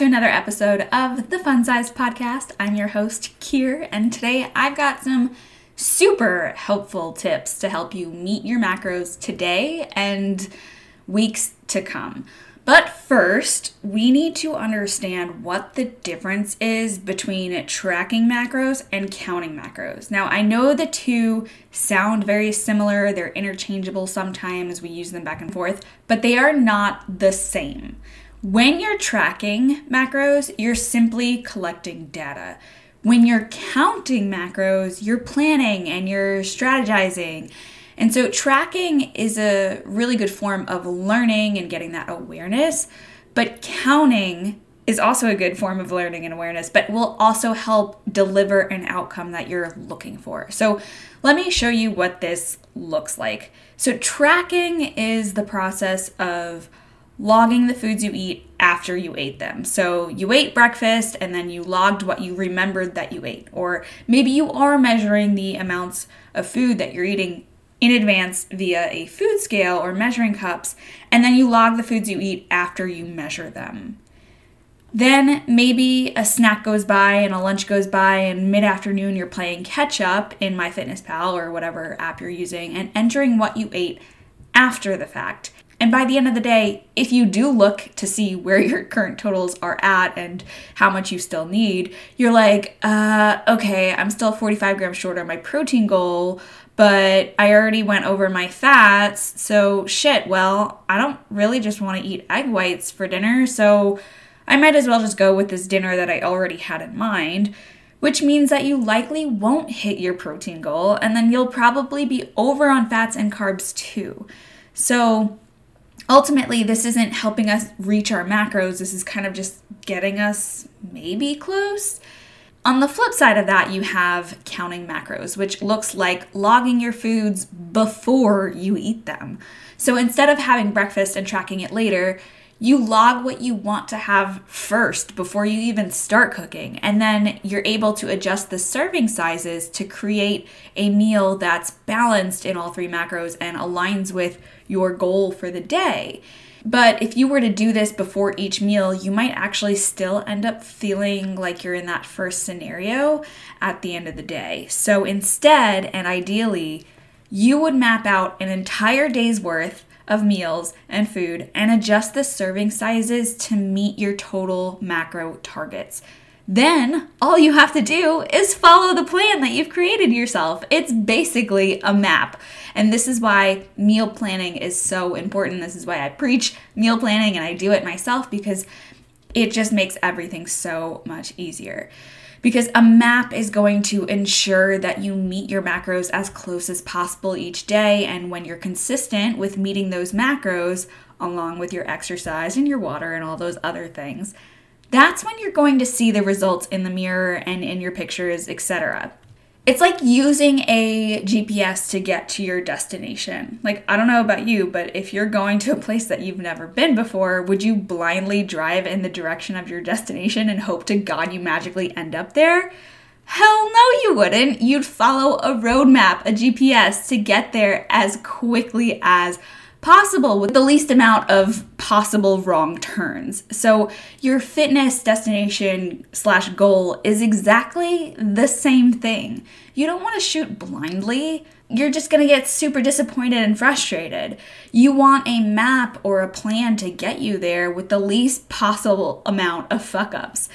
to another episode of the Funsized Podcast. I'm your host, Kier, and today I've got some super helpful tips to help you meet your macros today and weeks to come. But first, we need to understand what the difference is between tracking macros and counting macros. Now, I know the two sound very similar, they're interchangeable sometimes, we use them back and forth, but they are not the same. When you're tracking macros, you're simply collecting data. When you're counting macros, you're planning and you're strategizing. And so, tracking is a really good form of learning and getting that awareness, but counting is also a good form of learning and awareness, but will also help deliver an outcome that you're looking for. So, let me show you what this looks like. So, tracking is the process of logging the foods you eat after you ate them. So you ate breakfast and then you logged what you remembered that you ate. Or maybe you are measuring the amounts of food that you're eating in advance via a food scale or measuring cups, and then you log the foods you eat after you measure them. Then maybe a snack goes by and a lunch goes by, and mid afternoon you're playing catch up in MyFitnessPal or whatever app you're using and entering what you ate after the fact. And by the end of the day, if you do look to see where your current totals are at and how much you still need, you're like, uh, okay, I'm still 45 grams short on my protein goal, but I already went over my fats. So shit, well, I don't really just want to eat egg whites for dinner. So I might as well just go with this dinner that I already had in mind. Which means that you likely won't hit your protein goal, and then you'll probably be over on fats and carbs too. So, ultimately, this isn't helping us reach our macros. This is kind of just getting us maybe close. On the flip side of that, you have counting macros, which looks like logging your foods before you eat them. So instead of having breakfast and tracking it later, you log what you want to have first before you even start cooking. And then you're able to adjust the serving sizes to create a meal that's balanced in all three macros and aligns with your goal for the day. But if you were to do this before each meal, you might actually still end up feeling like you're in that first scenario at the end of the day. So instead, and ideally, you would map out an entire day's worth of meals and food and adjust the serving sizes to meet your total macro targets. Then all you have to do is follow the plan that you've created yourself. It's basically a map. And this is why meal planning is so important. This is why I preach meal planning and I do it myself because it just makes everything so much easier because a map is going to ensure that you meet your macros as close as possible each day. And when you're consistent with meeting those macros, along with your exercise and your water and all those other things, that's when you're going to see the results in the mirror and in your pictures, etc. It's like using a GPS to get to your destination. Like, I don't know about you, but if you're going to a place that you've never been before, would you blindly drive in the direction of your destination and hope to God you magically end up there? Hell no, you wouldn't. You'd follow a roadmap, a GPS, to get there as quickly as possible with the least amount of possible wrong turns. So your fitness destination slash goal is exactly the same thing. You don't want to shoot blindly. You're just going to get super disappointed and frustrated. You want a map or a plan to get you there with the least possible amount of fuck ups.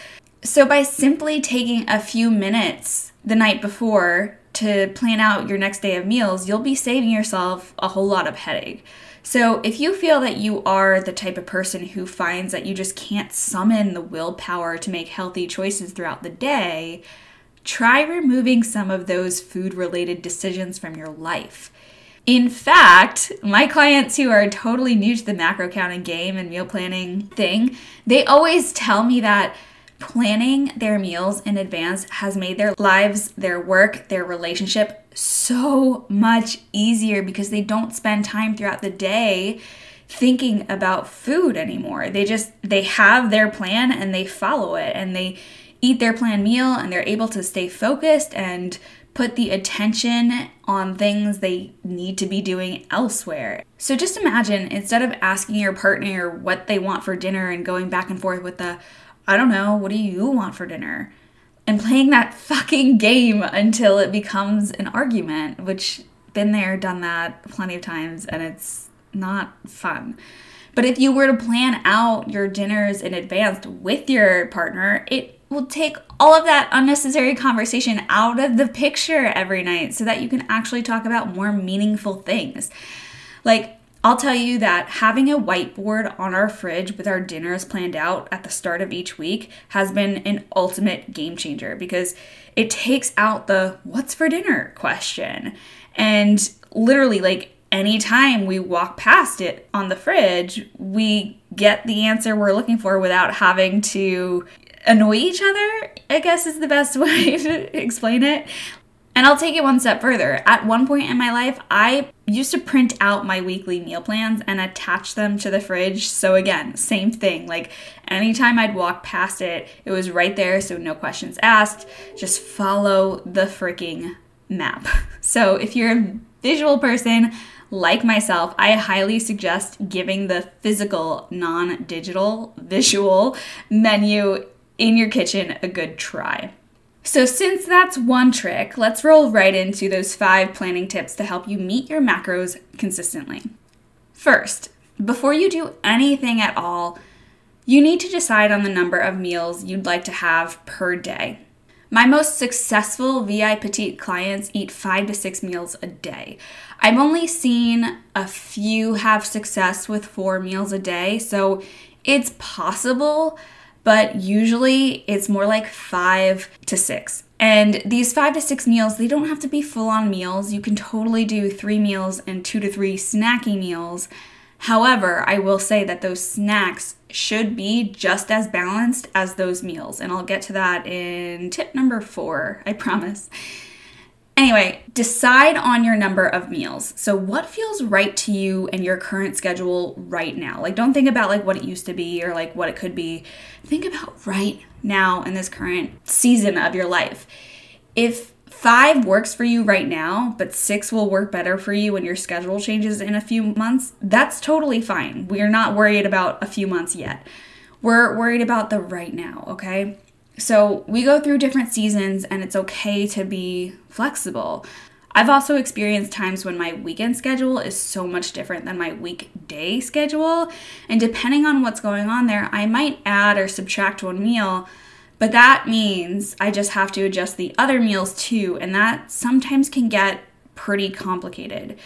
So, by simply taking a few minutes the night before to plan out your next day of meals, you'll be saving yourself a whole lot of headache. So, if you feel that you are the type of person who finds that you just can't summon the willpower to make healthy choices throughout the day, try removing some of those food related decisions from your life. In fact, my clients who are totally new to the macro counting game and meal planning thing, they always tell me that planning their meals in advance has made their lives, their work, their relationship so much easier because they don't spend time throughout the day thinking about food anymore. They just they have their plan and they follow it and they eat their planned meal and they're able to stay focused and put the attention on things they need to be doing elsewhere. So just imagine instead of asking your partner what they want for dinner and going back and forth with the I don't know, what do you want for dinner? And playing that fucking game until it becomes an argument, which been there, done that plenty of times, and it's not fun. But if you were to plan out your dinners in advance with your partner, it will take all of that unnecessary conversation out of the picture every night so that you can actually talk about more meaningful things. Like, I'll tell you that having a whiteboard on our fridge with our dinners planned out at the start of each week has been an ultimate game changer because it takes out the what's for dinner question. And literally, like, anytime we walk past it on the fridge, we get the answer we're looking for without having to annoy each other, I guess is the best way to explain it. And I'll take it one step further. At one point in my life, I used to print out my weekly meal plans and attach them to the fridge. So, again, same thing. Like, anytime I'd walk past it, it was right there, so no questions asked. Just follow the freaking map. So, if you're a visual person, like myself, I highly suggest giving the physical, non digital, visual menu in your kitchen a good try. So, since that's one trick, let's roll right into those five planning tips to help you meet your macros consistently. First, before you do anything at all, you need to decide on the number of meals you'd like to have per day. My most successful VI Petite clients eat five to six meals a day. I've only seen a few have success with four meals a day, so it's possible, but usually it's more like five to six. And these five to six meals, they don't have to be full on meals. You can totally do three meals and two to three snacky meals. However, I will say that those snacks should be just as balanced as those meals. And I'll get to that in tip number four, I promise. Anyway, decide on your number of meals. So what feels right to you and your current schedule right now? Like don't think about like what it used to be or like what it could be. Think about right now in this current season of your life. If 5 works for you right now, but 6 will work better for you when your schedule changes in a few months, that's totally fine. We're not worried about a few months yet. We're worried about the right now, okay? So we go through different seasons and it's okay to be flexible. I've also experienced times when my weekend schedule is so much different than my weekday schedule. And depending on what's going on there, I might add or subtract one meal, but that means I just have to adjust the other meals too. And that sometimes can get pretty complicated.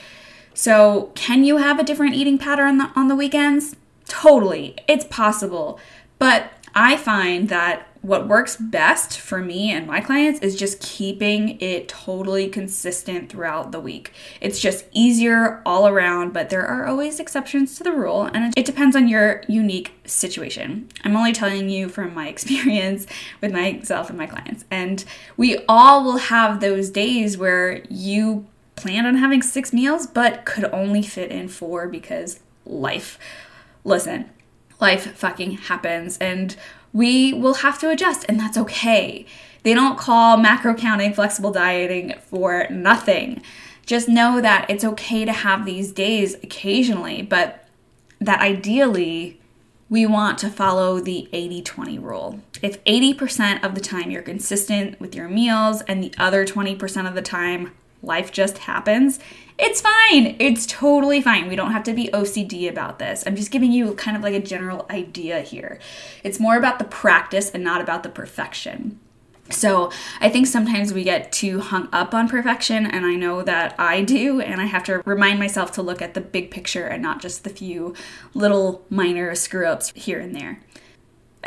So, can you have a different eating pattern on the, on the weekends? Totally, it's possible. But I find that what works best for me and my clients is just keeping it totally consistent throughout the week. It's just easier all around, but there are always exceptions to the rule, and it depends on your unique situation. I'm only telling you from my experience with myself and my clients. And we all will have those days where you planned on having six meals, but could only fit in four because life. Listen, life fucking happens. And we will have to adjust, and that's okay. They don't call macro counting flexible dieting for nothing. Just know that it's okay to have these days occasionally, but that ideally we want to follow the 80 20 rule. If 80% of the time you're consistent with your meals and the other 20% of the time life just happens, it's fine. It's totally fine. We don't have to be OCD about this. I'm just giving you kind of like a general idea here. It's more about the practice and not about the perfection. So I think sometimes we get too hung up on perfection, and I know that I do, and I have to remind myself to look at the big picture and not just the few little minor screw ups here and there.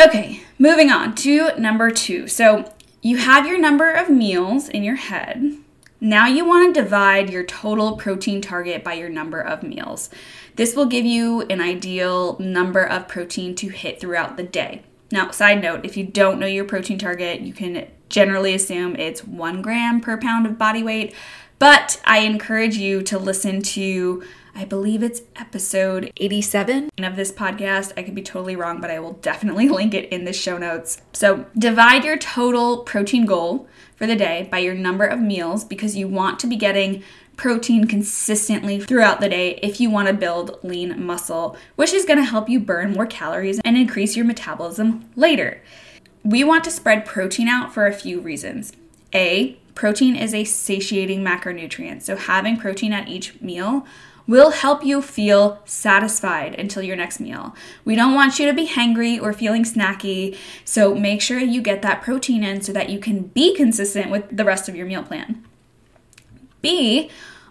Okay, moving on to number two. So you have your number of meals in your head. Now you want to divide your total protein target by your number of meals. This will give you an ideal number of protein to hit throughout the day. Now, side note, if you don't know your protein target, you can generally assume it's one gram per pound of body weight, but I encourage you to listen to I believe it's episode 87 of this podcast. I could be totally wrong, but I will definitely link it in the show notes. So, divide your total protein goal for the day by your number of meals because you want to be getting protein consistently throughout the day if you want to build lean muscle, which is going to help you burn more calories and increase your metabolism later. We want to spread protein out for a few reasons. A, protein is a satiating macronutrient, so having protein at each meal will help you feel satisfied until your next meal. We don't want you to be hangry or feeling snacky, so make sure you get that protein in so that you can be consistent with the rest of your meal plan. B,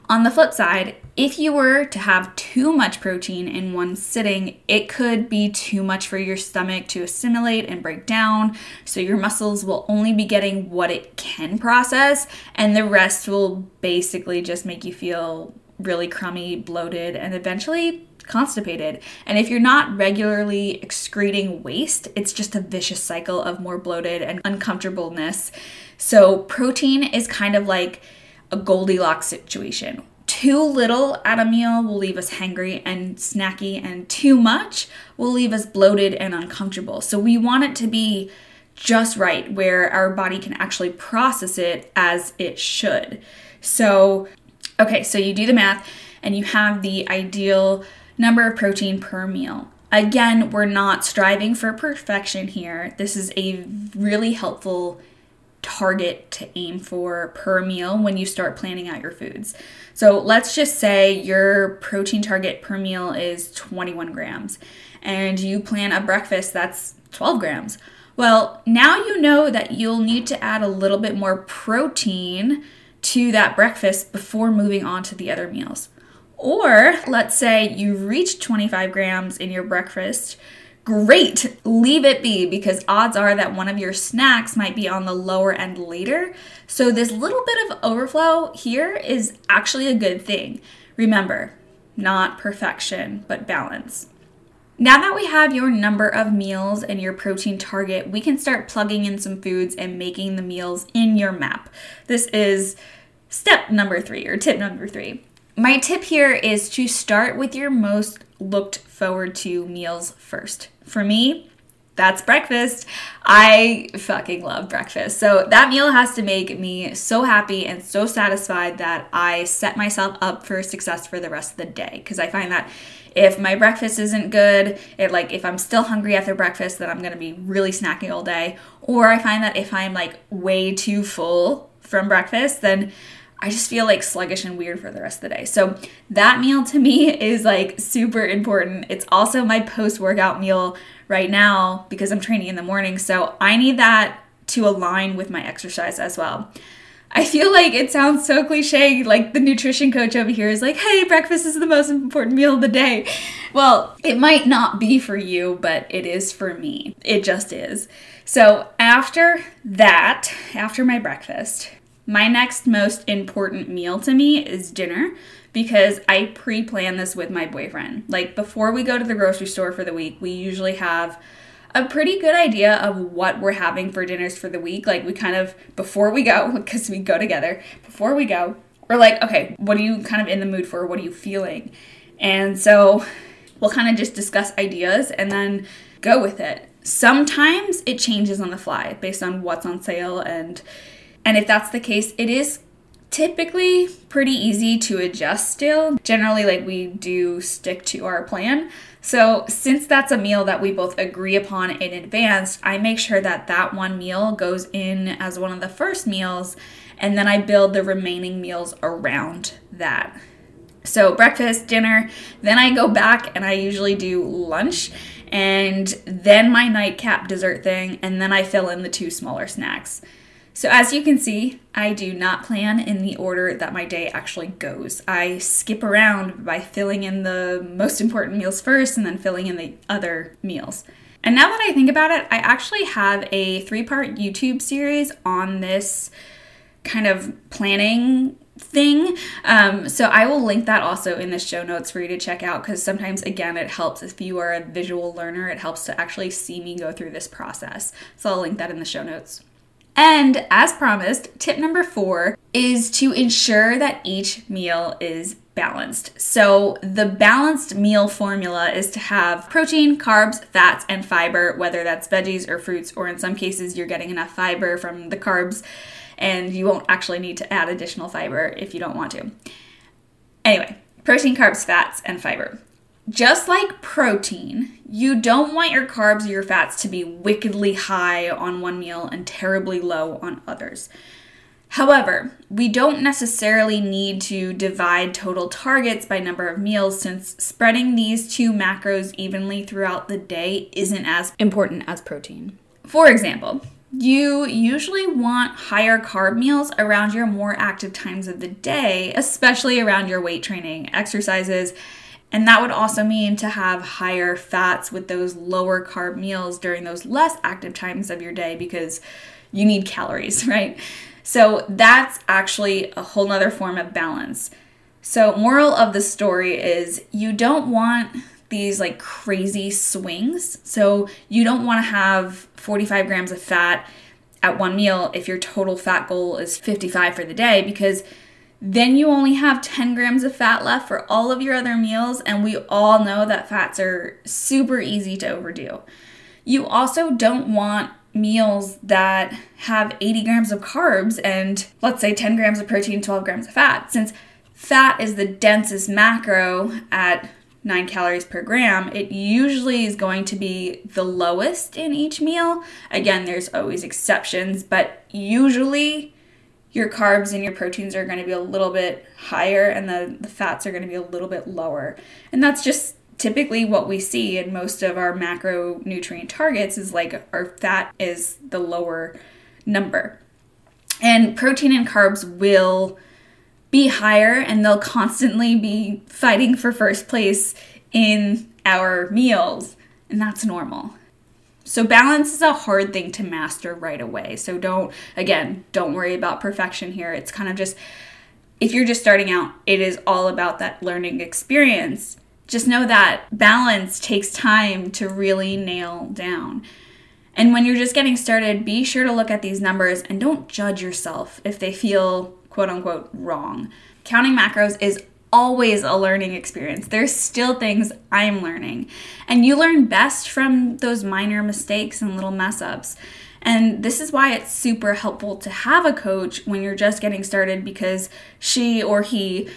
on the flip side, if you were to have too much protein in one sitting, it could be too much for your stomach to assimilate and break down. So your muscles will only be getting what it can process, and the rest will basically just make you feel really crummy, bloated, and eventually constipated. And if you're not regularly excreting waste, it's just a vicious cycle of more bloated and uncomfortableness. So protein is kind of like a Goldilocks situation. Too little at a meal will leave us hangry and snacky, and too much will leave us bloated and uncomfortable. So we want it to be just right where our body can actually process it as it should. So, okay, so you do the math and you have the ideal number of protein per meal. Again, we're not striving for perfection here. This is a really helpful target to aim for per meal when you start planning out your foods. So let's just say your protein target per meal is 21 grams and you plan a breakfast that's 12 grams. Well, now you know that you'll need to add a little bit more protein to that breakfast before moving on to the other meals. Or let's say you reach 25 grams in your breakfast great, leave it be because odds are that one of your snacks might be on the lower end later. So, this little bit of overflow here is actually a good thing. Remember, not perfection, but balance. Now that we have your number of meals and your protein target, we can start plugging in some foods and making the meals in your map. This is step number three or tip number three. My tip here is to start with your most looked forward to meals first. For me, that's breakfast. I fucking love breakfast. So that meal has to make me so happy and so satisfied that I set myself up for success for the rest of the day. Because I find that if my breakfast isn't good, it like if I'm still hungry after breakfast, then I'm gonna be really snacking all day. Or I find that if I'm like way too full from breakfast, then I just feel like sluggish and weird for the rest of the day. So that meal to me is like super important. It's also my post workout meal right now because I'm training in the morning. So I need that to align with my exercise as well. I feel like it sounds so cliche, like the nutrition coach over here is like, hey, breakfast is the most important meal of the day. Well, it might not be for you, but it is for me. It just is. So after that, after my breakfast, my next most important meal to me is dinner because I pre plan this with my boyfriend. Like before we go to the grocery store for the week, we usually have a pretty good idea of what we're having for dinners for the week. Like we kind of, before we go, because we go together, before we go, we're like, okay, what are you kind of in the mood for? What are you feeling? And so we'll kind of just discuss ideas and then go with it. Sometimes it changes on the fly based on what's on sale and and if that's the case, it is typically pretty easy to adjust still. Generally, like we do stick to our plan. So, since that's a meal that we both agree upon in advance, I make sure that that one meal goes in as one of the first meals, and then I build the remaining meals around that. So, breakfast, dinner, then I go back and I usually do lunch, and then my nightcap dessert thing, and then I fill in the two smaller snacks. So, as you can see, I do not plan in the order that my day actually goes. I skip around by filling in the most important meals first and then filling in the other meals. And now that I think about it, I actually have a three part YouTube series on this kind of planning thing. Um, so I will link that also in the show notes for you to check out because sometimes, again, it helps if you are a visual learner, it helps to actually see me go through this process. So I'll link that in the show notes. And as promised, tip number four is to ensure that each meal is balanced. So, the balanced meal formula is to have protein, carbs, fats, and fiber, whether that's veggies or fruits, or in some cases, you're getting enough fiber from the carbs, and you won't actually need to add additional fiber if you don't want to. Anyway, protein, carbs, fats, and fiber. Just like protein, you don't want your carbs or your fats to be wickedly high on one meal and terribly low on others. However, we don't necessarily need to divide total targets by number of meals since spreading these two macros evenly throughout the day isn't as important as protein. For example, you usually want higher carb meals around your more active times of the day, especially around your weight training exercises. And that would also mean to have higher fats with those lower carb meals during those less active times of your day because you need calories, right? So that's actually a whole nother form of balance. So, moral of the story is you don't want these like crazy swings. So, you don't want to have 45 grams of fat at one meal if your total fat goal is 55 for the day because then you only have 10 grams of fat left for all of your other meals, and we all know that fats are super easy to overdo. You also don't want meals that have 80 grams of carbs and let's say 10 grams of protein, 12 grams of fat. Since fat is the densest macro at 9 calories per gram, it usually is going to be the lowest in each meal. Again, there's always exceptions, but usually your carbs and your proteins are going to be a little bit higher and the, the fats are going to be a little bit lower. And that's just typically what we see in most of our macronutrient targets is like our fat is the lower number. And protein and carbs will be higher and they'll constantly be fighting for first place in our meals, and that's normal. So, balance is a hard thing to master right away. So, don't, again, don't worry about perfection here. It's kind of just, if you're just starting out, it is all about that learning experience just know that balance takes time to really nail down. And when you're just getting started, be sure to look at these numbers and don't judge yourself if they feel quote unquote wrong. Counting macros is always a learning experience. There's still things I'm learning. And you learn best from those minor mistakes and little mess ups. And this is why it's super helpful to have a coach when you're just getting started because she or he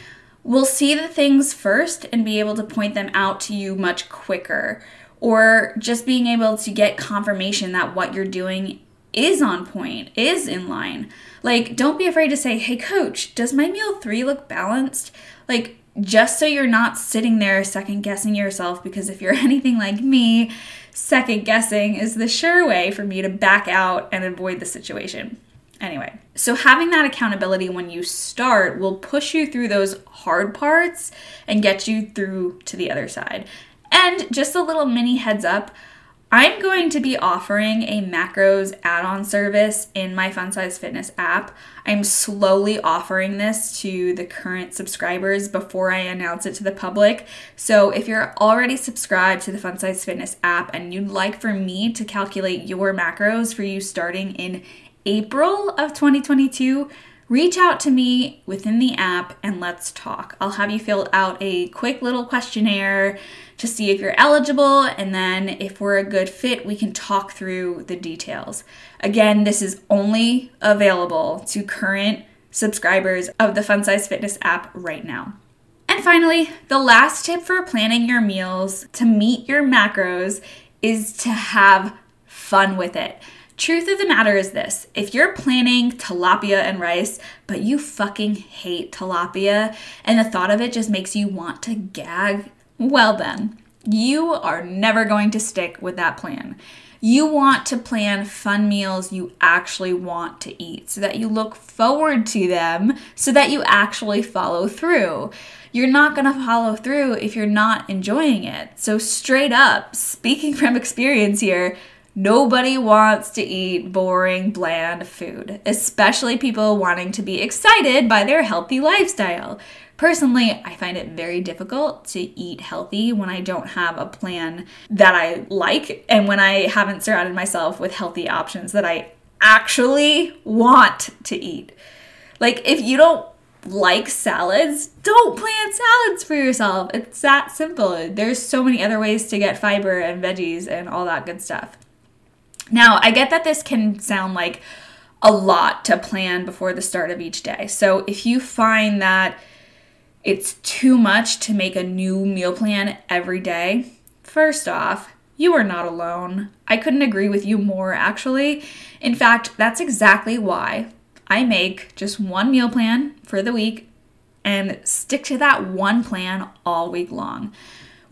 will see the things first and be able to point them out to you much quicker. Or just being able to get confirmation that what you're doing is on point, is in line. Like, don't be afraid to say, hey, coach, does my meal three look balanced? Like, just so you're not sitting there second guessing yourself, because if you're anything like me, second guessing is the sure way for me to back out and avoid the situation. Anyway, so having that accountability when you start will push you through those hard parts and get you through to the other side. And just a little mini heads up, I'm going to be offering a macros add on service in my Funsized Fitness app. I'm slowly offering this to the current subscribers before I announce it to the public. So if you're already subscribed to the Funsized Fitness app and you'd like for me to calculate your macros for you starting in April of 2022, reach out to me within the app and let's talk. I'll have you fill out a quick little questionnaire to see if you're eligible, and then if we're a good fit, we can talk through the details. Again, this is only available to current subscribers of the Funsized Fitness app right now. And finally, the last tip for planning your meals to meet your macros is to have fun with it. Truth of the matter is this if you're planning tilapia and rice, but you fucking hate tilapia and the thought of it just makes you want to gag, well then, you are never going to stick with that plan. You want to plan fun meals you actually want to eat so that you look forward to them so that you actually follow through. You're not going to follow through if you're not enjoying it. So, straight up, speaking from experience here, Nobody wants to eat boring, bland food, especially people wanting to be excited by their healthy lifestyle. Personally, I find it very difficult to eat healthy when I don't have a plan that I like and when I haven't surrounded myself with healthy options that I actually want to eat. Like, if you don't like salads, don't plan salads for yourself. It's that simple. There's so many other ways to get fiber and veggies and all that good stuff. Now, I get that this can sound like a lot to plan before the start of each day. So, if you find that it's too much to make a new meal plan every day, first off, you are not alone. I couldn't agree with you more, actually. In fact, that's exactly why I make just one meal plan for the week and stick to that one plan all week long.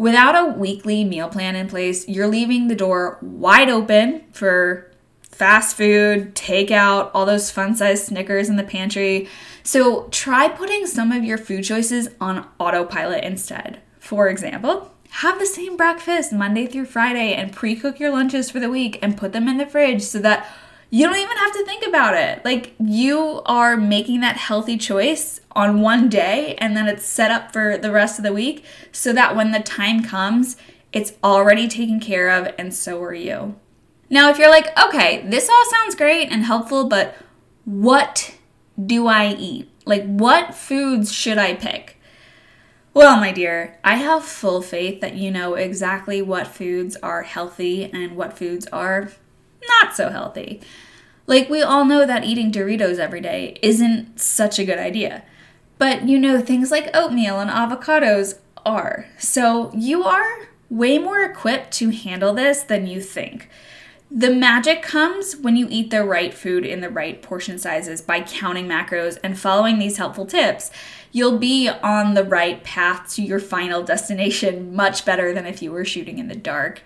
Without a weekly meal plan in place, you're leaving the door wide open for fast food, takeout, all those fun sized Snickers in the pantry. So try putting some of your food choices on autopilot instead. For example, have the same breakfast Monday through Friday and pre cook your lunches for the week and put them in the fridge so that you don't even have to think about it. Like you are making that healthy choice on one day and then it's set up for the rest of the week so that when the time comes, it's already taken care of and so are you. Now, if you're like, okay, this all sounds great and helpful, but what do I eat? Like, what foods should I pick? Well, my dear, I have full faith that you know exactly what foods are healthy and what foods are not so healthy. Like, we all know that eating Doritos every day isn't such a good idea. But you know, things like oatmeal and avocados are. So, you are way more equipped to handle this than you think. The magic comes when you eat the right food in the right portion sizes by counting macros and following these helpful tips. You'll be on the right path to your final destination much better than if you were shooting in the dark.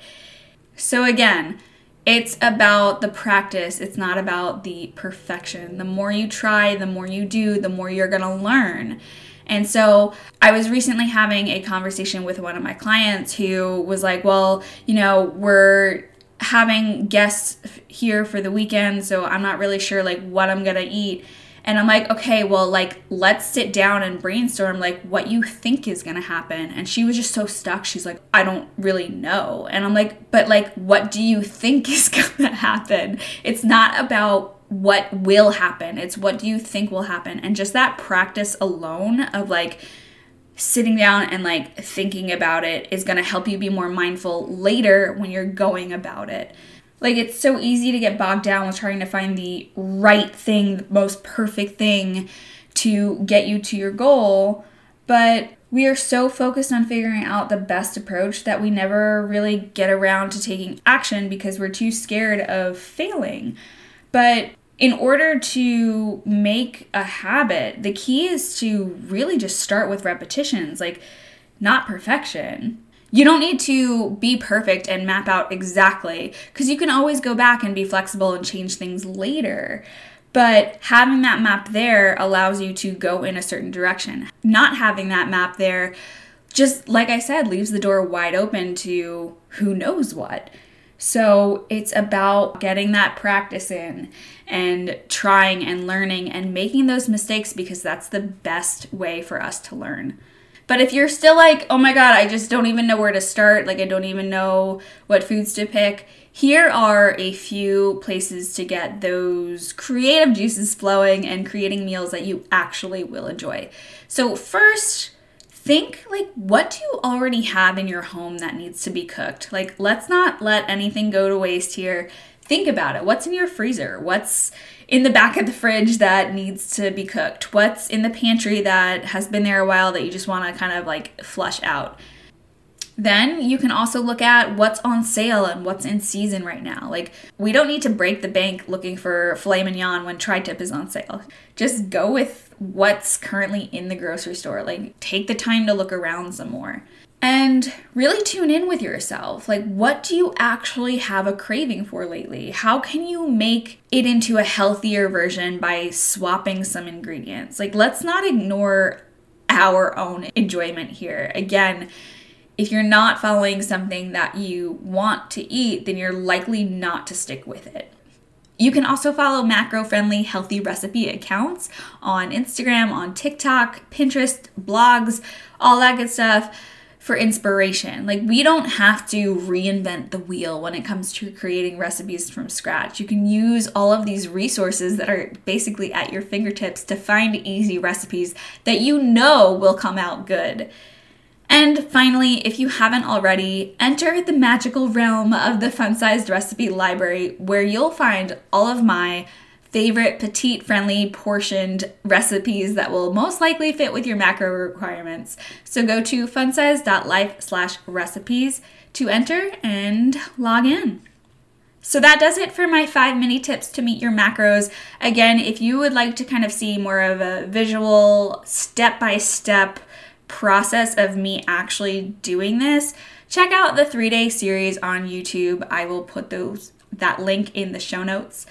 So, again, it's about the practice, it's not about the perfection. The more you try, the more you do, the more you're gonna learn. And so I was recently having a conversation with one of my clients who was like, Well, you know, we're having guests here for the weekend, so I'm not really sure like what I'm gonna eat. And I'm like, okay, well, like, let's sit down and brainstorm, like, what you think is gonna happen. And she was just so stuck. She's like, I don't really know. And I'm like, but, like, what do you think is gonna happen? It's not about what will happen, it's what do you think will happen. And just that practice alone of, like, sitting down and like thinking about it is going to help you be more mindful later when you're going about it. Like it's so easy to get bogged down with trying to find the right thing, the most perfect thing to get you to your goal, but we are so focused on figuring out the best approach that we never really get around to taking action because we're too scared of failing. But in order to make a habit, the key is to really just start with repetitions, like not perfection. You don't need to be perfect and map out exactly because you can always go back and be flexible and change things later. But having that map there allows you to go in a certain direction. Not having that map there, just like I said, leaves the door wide open to who knows what. So it's about getting that practice in and trying and learning and making those mistakes because that's the best way for us to learn. But if you're still like, oh my God, I just don't even know where to start, like I don't even know what foods to pick, here are a few places to get those creative juices flowing and creating meals that you actually will enjoy. So, first, think like what do you already have in your home that needs to be cooked? Like, let's not let anything go to waste here. Think about it. What's in your freezer? What's in the back of the fridge that needs to be cooked? What's in the pantry that has been there a while that you just want to kind of like flush out? Then you can also look at what's on sale and what's in season right now. Like, we don't need to break the bank looking for filet mignon when tri tip is on sale. Just go with what's currently in the grocery store. Like, take the time to look around some more and really tune in with yourself. Like, what do you actually have a craving for lately? How can you make it into a healthier version by swapping some ingredients? Like, let's not ignore our own enjoyment here. Again, if you're not following something that you want to eat, then you're likely not to stick with it. You can also follow macro friendly healthy recipe accounts on Instagram, on TikTok, Pinterest, blogs, all that good stuff for inspiration. Like, we don't have to reinvent the wheel when it comes to creating recipes from scratch. You can use all of these resources that are basically at your fingertips to find easy recipes that you know will come out good. And finally, if you haven't already, enter the magical realm of the fun sized recipe library where you'll find all of my favorite petite friendly portioned recipes that will most likely fit with your macro requirements. So go to funsized.life slash recipes to enter and log in. So that does it for my five mini tips to meet your macros. Again, if you would like to kind of see more of a visual step by step process of me actually doing this, check out the three day series on YouTube. I will put those that link in the show notes.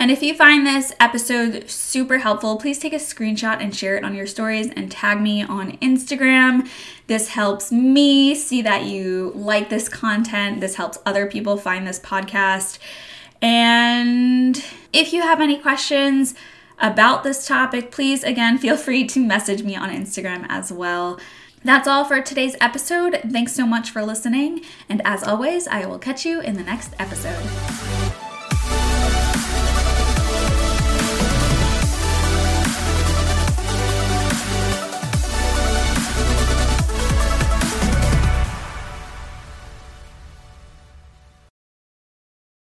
And if you find this episode super helpful, please take a screenshot and share it on your stories and tag me on Instagram. This helps me see that you like this content. This helps other people find this podcast. And if you have any questions about this topic, please again feel free to message me on Instagram as well. That's all for today's episode. Thanks so much for listening. And as always, I will catch you in the next episode.